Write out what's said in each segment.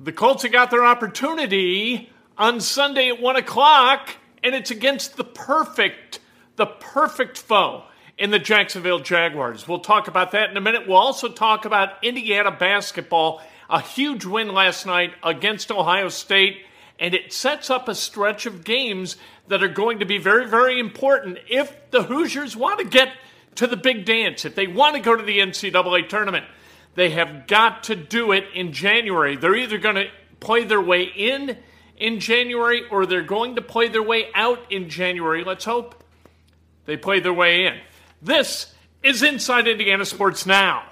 The Colts have got their opportunity on Sunday at 1 o'clock, and it's against the perfect, the perfect foe in the Jacksonville Jaguars. We'll talk about that in a minute. We'll also talk about Indiana basketball, a huge win last night against Ohio State, and it sets up a stretch of games that are going to be very, very important if the Hoosiers want to get to the big dance, if they want to go to the NCAA tournament. They have got to do it in January. They're either going to play their way in in January or they're going to play their way out in January. Let's hope they play their way in. This is Inside Indiana Sports Now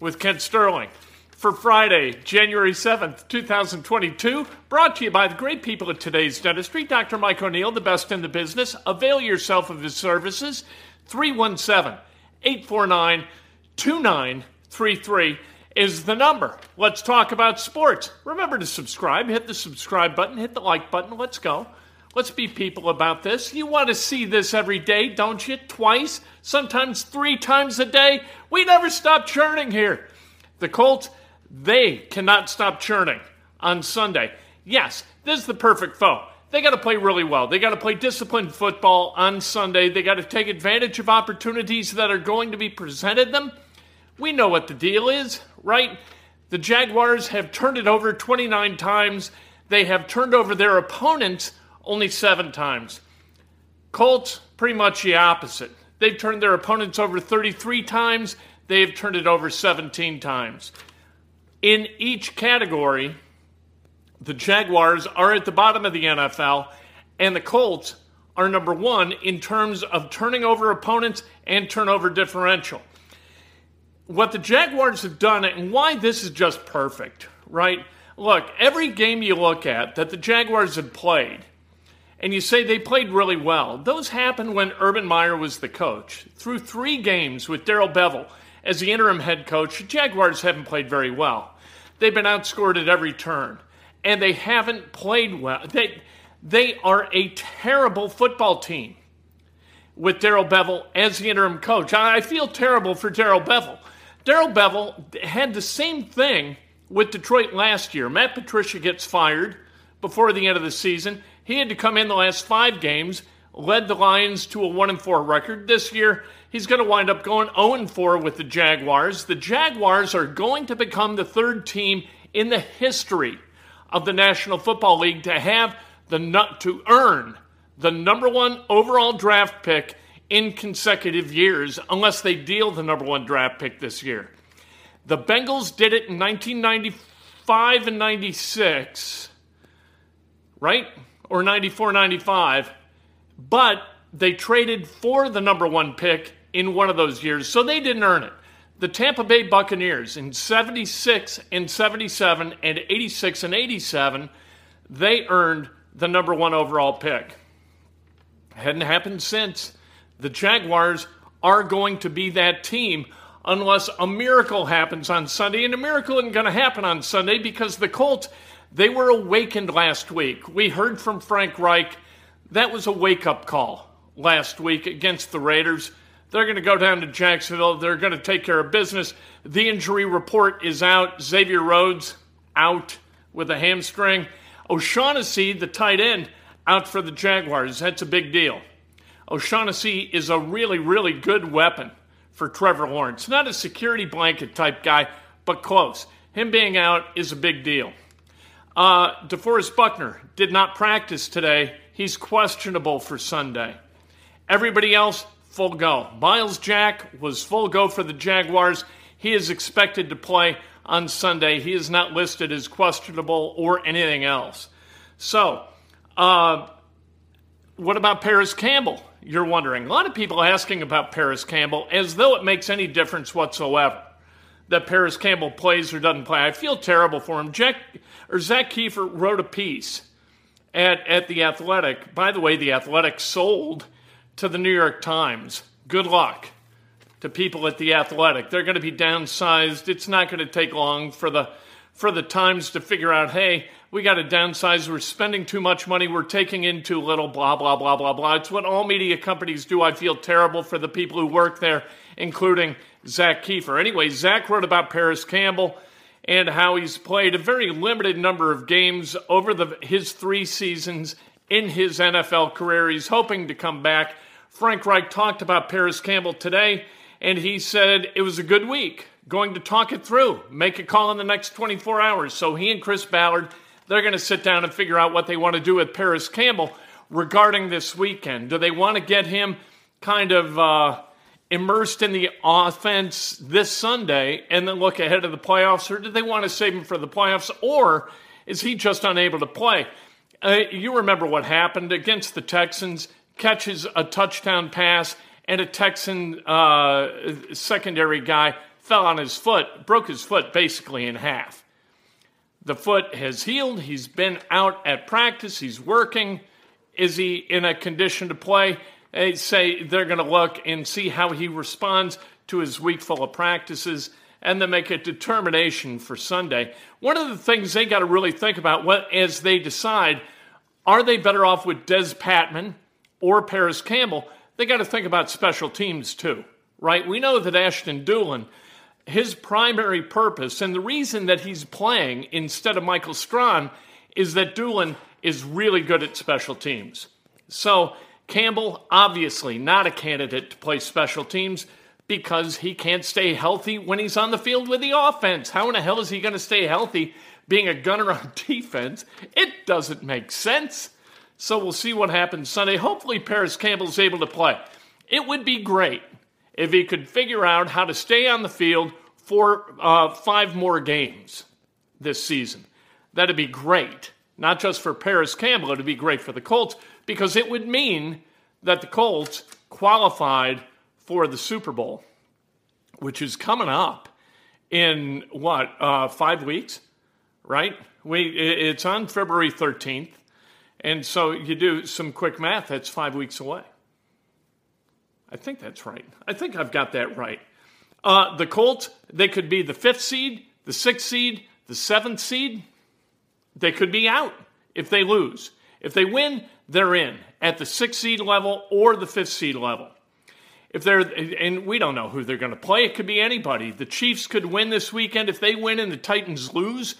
with Kent Sterling for Friday, January 7th, 2022. Brought to you by the great people at today's dentistry. Dr. Mike O'Neill, the best in the business. Avail yourself of his services. 317 849 2933 is the number. Let's talk about sports. Remember to subscribe. Hit the subscribe button, hit the like button. Let's go. Let's be people about this. You want to see this every day, don't you? Twice, sometimes three times a day. We never stop churning here. The Colts, they cannot stop churning on Sunday. Yes, this is the perfect foe. They got to play really well. They got to play disciplined football on Sunday. They got to take advantage of opportunities that are going to be presented them. We know what the deal is, right? The Jaguars have turned it over 29 times. They have turned over their opponents only seven times. Colts, pretty much the opposite. They've turned their opponents over 33 times. They've turned it over 17 times. In each category, the Jaguars are at the bottom of the NFL, and the Colts are number one in terms of turning over opponents and turnover differential. What the Jaguars have done, and why this is just perfect, right? Look, every game you look at that the Jaguars have played, and you say they played really well, those happened when Urban Meyer was the coach. Through three games with Darrell Bevell as the interim head coach, the Jaguars haven't played very well. They've been outscored at every turn and they haven't played well. They, they are a terrible football team with Darrell Bevell as the interim coach. I feel terrible for Darrell Bevell. Darrell Bevell had the same thing with Detroit last year. Matt Patricia gets fired before the end of the season. He had to come in the last five games, led the Lions to a 1 and 4 record. This year, he's going to wind up going 0 and 4 with the Jaguars. The Jaguars are going to become the third team in the history of the National Football League to have the nut to earn the number one overall draft pick in consecutive years, unless they deal the number one draft pick this year. The Bengals did it in 1995 and 96, right? Or 94 95, but they traded for the number one pick in one of those years, so they didn't earn it the Tampa Bay Buccaneers in 76 and 77 and 86 and 87, they earned the number one overall pick. Hadn't happened since. The Jaguars are going to be that team unless a miracle happens on Sunday. And a miracle isn't going to happen on Sunday because the Colts, they were awakened last week. We heard from Frank Reich. That was a wake up call last week against the Raiders. They're going to go down to Jacksonville. They're going to take care of business. The injury report is out. Xavier Rhodes out with a hamstring. O'Shaughnessy, the tight end, out for the Jaguars. That's a big deal. O'Shaughnessy is a really, really good weapon for Trevor Lawrence. Not a security blanket type guy, but close. Him being out is a big deal. Uh, DeForest Buckner did not practice today. He's questionable for Sunday. Everybody else, full go. Myles Jack was full go for the Jaguars. He is expected to play on Sunday. He is not listed as questionable or anything else. So, uh, what about Parris Campbell? You're wondering. A lot of people asking about Parris Campbell as though it makes any difference whatsoever that Parris Campbell plays or doesn't play. I feel terrible for him. Jack or Zak Keefer wrote a piece at, at the Athletic. By the way, the Athletic sold to the New York Times. Good luck to people at the Athletic. They're going to be downsized. It's not going to take long for the for the Times to figure out, hey, we got to downsize. We're spending too much money. We're taking in too little. Blah blah blah blah blah. It's what all media companies do. I feel terrible for the people who work there, including Zak Keefer. Anyway, Zach wrote about Parris Campbell and how he's played a very limited number of games over the, his three seasons in his NFL career. He's hoping to come back Frank Reich talked about Parris Campbell today, and he said it was a good week. Going to talk it through, make a call in the next 24 hours. So he and Chris Ballard, they're going to sit down and figure out what they want to do with Parris Campbell regarding this weekend. Do they want to get him kind of uh, immersed in the offense this Sunday and then look ahead of the playoffs, or do they want to save him for the playoffs, or is he just unable to play? Uh, you remember what happened against the Texans catches a touchdown pass, and a Texan uh, secondary guy fell on his foot, broke his foot basically in half. The foot has healed. He's been out at practice. He's working. Is he in a condition to play? They say they're going to look and see how he responds to his week full of practices and then make a determination for Sunday. One of the things they got to really think about what, as they decide are they better off with Dez Patmon or Parris Campbell, they got to think about special teams too, right? We know that Ashton Dulin, his primary purpose and the reason that he's playing instead of Michael Strachan is that Dulin is really good at special teams. So Campbell, obviously not a candidate to play special teams because he can't stay healthy when he's on the field with the offense. How in the hell is he going to stay healthy being a gunner on defense? It doesn't make sense. So we'll see what happens Sunday. Hopefully, Parris Campbell's able to play. It would be great if he could figure out how to stay on the field for uh, five more games this season. That'd be great. Not just for Parris Campbell, it'd be great for the Colts because it would mean that the Colts qualified for the Super Bowl, which is coming up in what, uh, five weeks, right? We, it's on February 13th. And so you do some quick math, that's five weeks away. I think that's right. I think I've got that right. Uh, the Colts, they could be the fifth seed, the sixth seed, the seventh seed. They could be out if they lose. If they win, they're in at the sixth seed level or the fifth seed level. If they're, and we don't know who they're going to play, it could be anybody. The Chiefs could win this weekend. If they win and the Titans lose,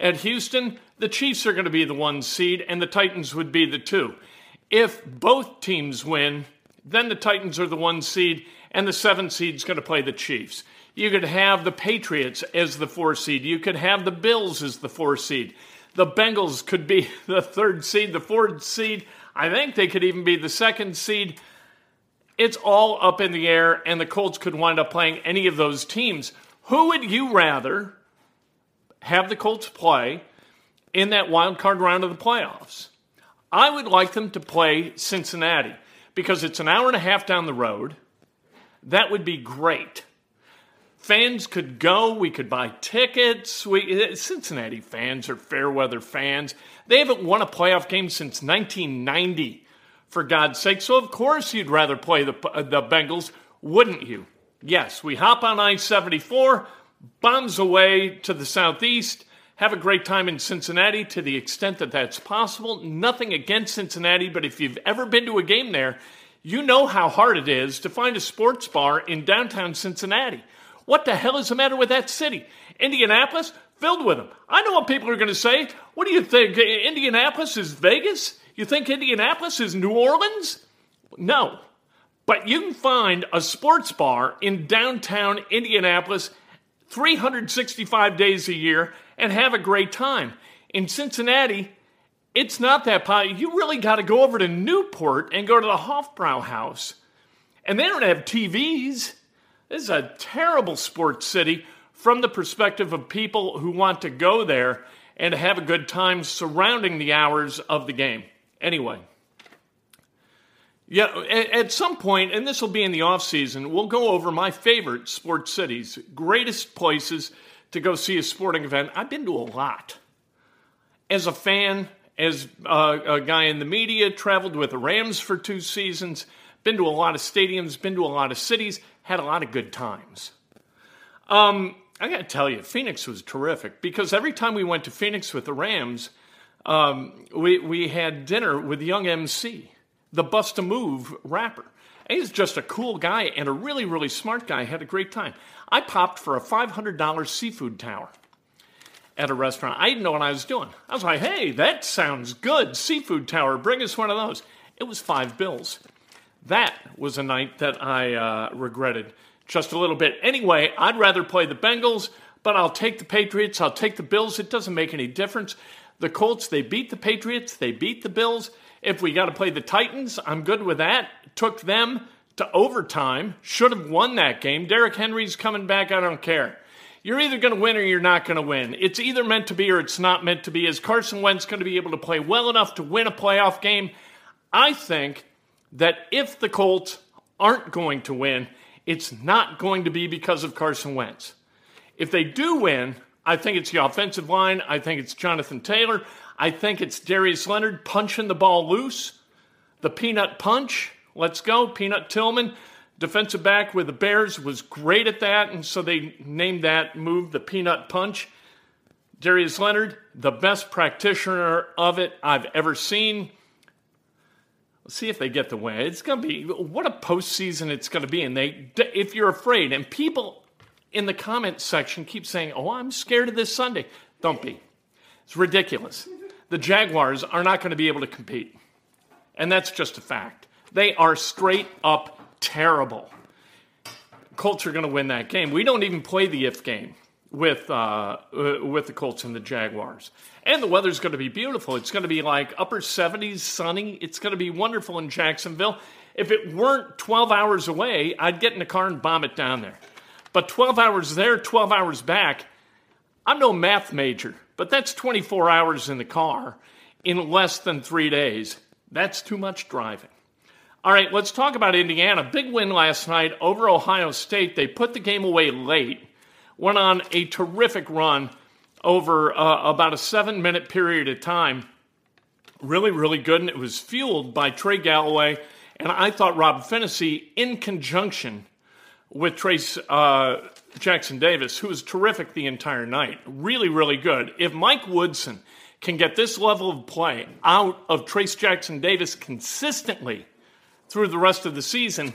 at Houston, the Chiefs are going to be the one seed and the Titans would be the two. If both teams win, then the Titans are the one seed and the seven seed is going to play the Chiefs. You could have the Patriots as the four seed. You could have the Bills as the four seed. The Bengals could be the third seed, the fourth seed. I think they could even be the second seed. It's all up in the air, and the Colts could wind up playing any of those teams. Who would you rather have the Colts play in that wild card round of the playoffs. I would like them to play Cincinnati because it's an hour and a half down the road. That would be great. Fans could go, we could buy tickets. We, uh, Cincinnati fans are fair weather fans. They haven't won a playoff game since 1990, for God's sake. So, of course, you'd rather play the, uh, the Bengals, wouldn't you? Yes, we hop on I 74, bombs away to the southeast, have a great time in Cincinnati to the extent that that's possible. Nothing against Cincinnati, but if you've ever been to a game there, you know how hard it is to find a sports bar in downtown Cincinnati. What the hell is the matter with that city? Indianapolis? Filled with them. I know what people are going to say. What do you think? Indianapolis is Vegas? You think Indianapolis is New Orleans? No. But you can find a sports bar in downtown Indianapolis 365 days a year and have a great time. In Cincinnati, it's not that popular. You really got to go over to Newport and go to the Hofbrauhaus. And they don't have TVs. This is a terrible sports city from the perspective of people who want to go there and have a good time surrounding the hours of the game. Anyway. Yeah, at some point, and this will be in the off season, we'll go over my favorite sports cities, greatest places to go see a sporting event. I've been to a lot. As a fan, as uh, a guy in the media, traveled with the Rams for two seasons, been to a lot of stadiums, been to a lot of cities, had a lot of good times. Um, I got to tell you, Phoenix was terrific because every time we went to Phoenix with the Rams, um, we, we had dinner with Young MC the Bust a Move rapper. He's just a cool guy and a really, really smart guy. Had a great time. I popped for a $500 seafood tower at a restaurant. I didn't know what I was doing. I was like, hey, that sounds good. Seafood tower, bring us one of those. It was five bills. That was a night that I uh, regretted just a little bit. Anyway, I'd rather play the Bengals, but I'll take the Patriots. I'll take the Bills. It doesn't make any difference. The Colts, they beat the Patriots, they beat the Bills. If we got to play the Titans, I'm good with that. Took them to overtime. Should have won that game. Derrick Henry's coming back. I don't care. You're either going to win or you're not going to win. It's either meant to be or it's not meant to be. Is Carson Wentz going to be able to play well enough to win a playoff game? I think that if the Colts aren't going to win, it's not going to be because of Carson Wentz. If they do win, I think it's the offensive line. I think it's Jonathan Taylor. I think it's Darius Leonard punching the ball loose. The peanut punch. Let's go. Peanut Tillman, defensive back with the Bears, was great at that. And so they named that move the peanut punch. Darius Leonard, the best practitioner of it I've ever seen. Let's see if they get the win. It's going to be what a postseason it's going to be. And they, if you're afraid, and people in the comment section keep saying, "Oh, I'm scared of this Sunday." Don't be. It's ridiculous the Jaguars are not going to be able to compete. And that's just a fact. They are straight up terrible. Colts are going to win that game. We don't even play the if game with uh, uh, with the Colts and the Jaguars. And the weather's going to be beautiful. It's going to be like upper 70s, sunny. It's going to be wonderful in Jacksonville. If it weren't 12 hours away, I'd get in a car and bomb it down there. But 12 hours there, 12 hours back, I'm no math major. But that's 24 hours in the car in less than three days. That's too much driving. All right, let's talk about Indiana. Big win last night over Ohio State. They put the game away late, went on a terrific run over uh, about a seven minute period of time. Really, really good. And it was fueled by Trey Galloway and I thought Rob Phinisee in conjunction with Trayce uh, Jackson Davis, who was terrific the entire night. Really, really good. If Mike Woodson can get this level of play out of Trayce Jackson Davis consistently through the rest of the season,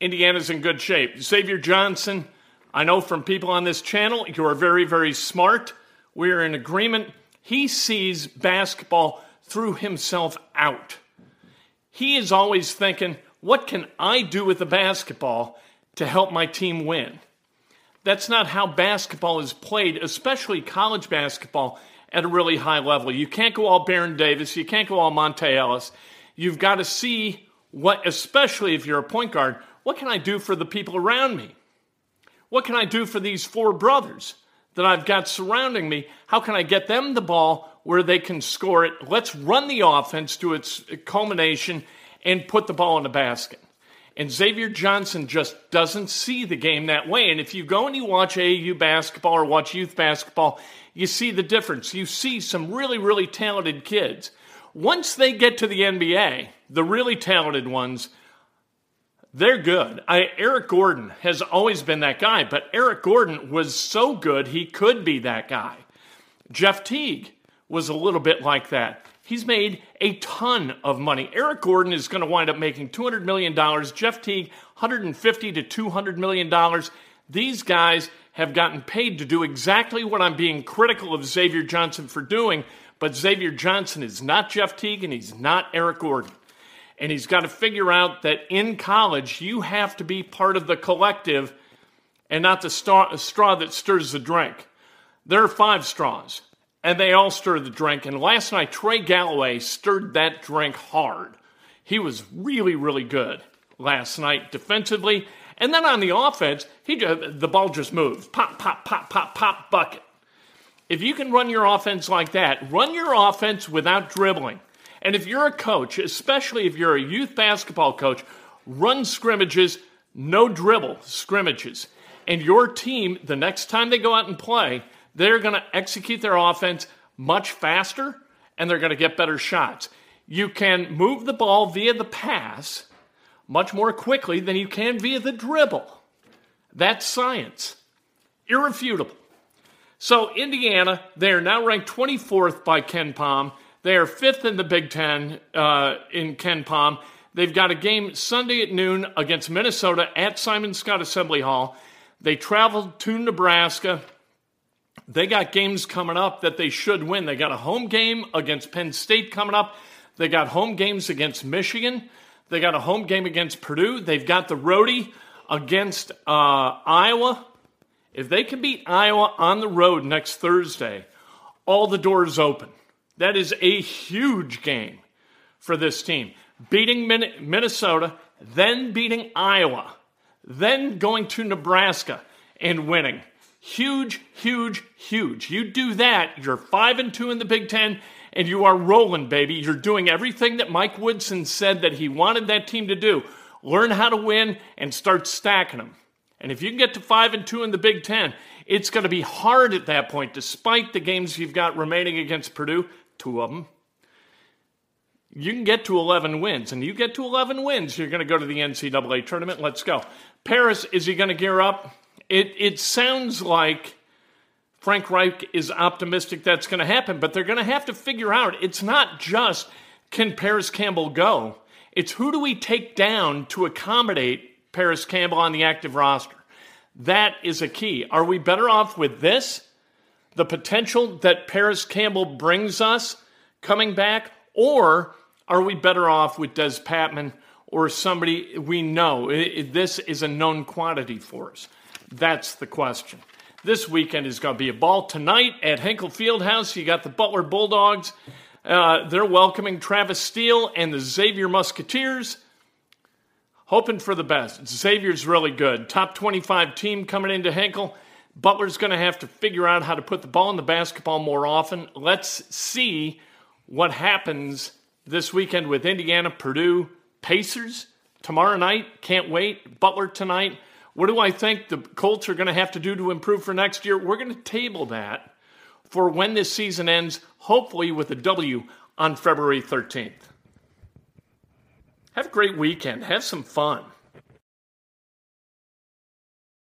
Indiana's in good shape. Xavier Johnson, I know from people on this channel, you are very, very smart. We're in agreement. He sees basketball through himself out. He is always thinking, what can I do with the basketball to help my team win? That's not how basketball is played, especially college basketball at a really high level. You can't go all Baron Davis. You can't go all Monta Ellis. You've got to see what, especially if you're a point guard, what can I do for the people around me? What can I do for these four brothers that I've got surrounding me? How can I get them the ball where they can score it? Let's run the offense to its culmination and put the ball in the basket. And Xavier Johnson just doesn't see the game that way. And if you go and you watch AAU basketball or watch youth basketball, you see the difference. You see some really, really talented kids. Once they get to the NBA, the really talented ones, They're good. I, Eric Gordon has always been that guy, but Eric Gordon was so good he could be that guy. Jeff Teague was a little bit like that. He's made a ton of money. Eric Gordon is going to wind up making $200 million. Jeff Teague, 150 to $200 million. These guys have gotten paid to do exactly what I'm being critical of Xavier Johnson for doing, but Xavier Johnson is not Jeff Teague and he's not Eric Gordon. And he's got to figure out that in college, you have to be part of the collective and not the straw, that stirs the drink. There are five straws, and they all stirred the drink. And last night, Trey Galloway stirred that drink hard. He was really, really good last night defensively. And then on the offense, he the ball just moves. Pop, pop, pop, pop, pop, bucket. If you can run your offense like that, run your offense without dribbling. And if you're a coach, especially if you're a youth basketball coach, run scrimmages, no dribble scrimmages. And your team, the next time they go out and play, they're going to execute their offense much faster and they're going to get better shots. You can move the ball via the pass much more quickly than you can via the dribble. That's science. Irrefutable. So, Indiana, they are now ranked 24th by KenPom. They are fifth in the Big Ten uh, in KenPom. They've got a game Sunday at noon against Minnesota at Simon Skjodt Assembly Hall. They traveled to Nebraska. They got games coming up that they should win. They got a home game against Penn State coming up. They got home games against Michigan. They got a home game against Purdue. They've got the roadie against uh, Iowa. If they can beat Iowa on the road next Thursday, all the doors open. That is a huge game for this team. Beating Minnesota, then beating Iowa, then going to Nebraska and winning. Huge, huge, huge. You do that, you're 5 and 2 in the Big 10 and you are rolling, baby. You're doing everything that Mike Woodson said that he wanted that team to do. Learn how to win and start stacking them. And if you can get to 5 and 2 in the Big 10, it's going to be hard at that point despite the games you've got remaining against Purdue two of them. You can get to 11 wins, and you get to 11 wins, you're going to go to the NCAA tournament. Let's go. Parris, is he going to gear up? It, it sounds like Frank Reich is optimistic that's going to happen, but they're going to have to figure out it's not just can Parris Campbell go, it's who do we take down to accommodate Parris Campbell on the active roster. That is a key. Are we better off with this? the potential that Parris Campbell brings us coming back, or are we better off with Dez Patmon or somebody we know? this is a known quantity for us. That's the question. This weekend is going to be a ball tonight at Hinkle Fieldhouse. You got the Butler Bulldogs. Uh, they're welcoming Travis Steele and the Xavier Musketeers. Hoping for the best. Xavier's really good. Top 25 team coming into Hinkle. Butler's going to have to figure out how to put the ball in the basketball more often. Let's see what happens this weekend with Indiana, Purdue, Pacers tomorrow night. Can't wait. Butler tonight. What do I think the Colts are going to have to do to improve for next year? We're going to table that for when this season ends, hopefully with a W on February 13th. Have a great weekend. Have some fun.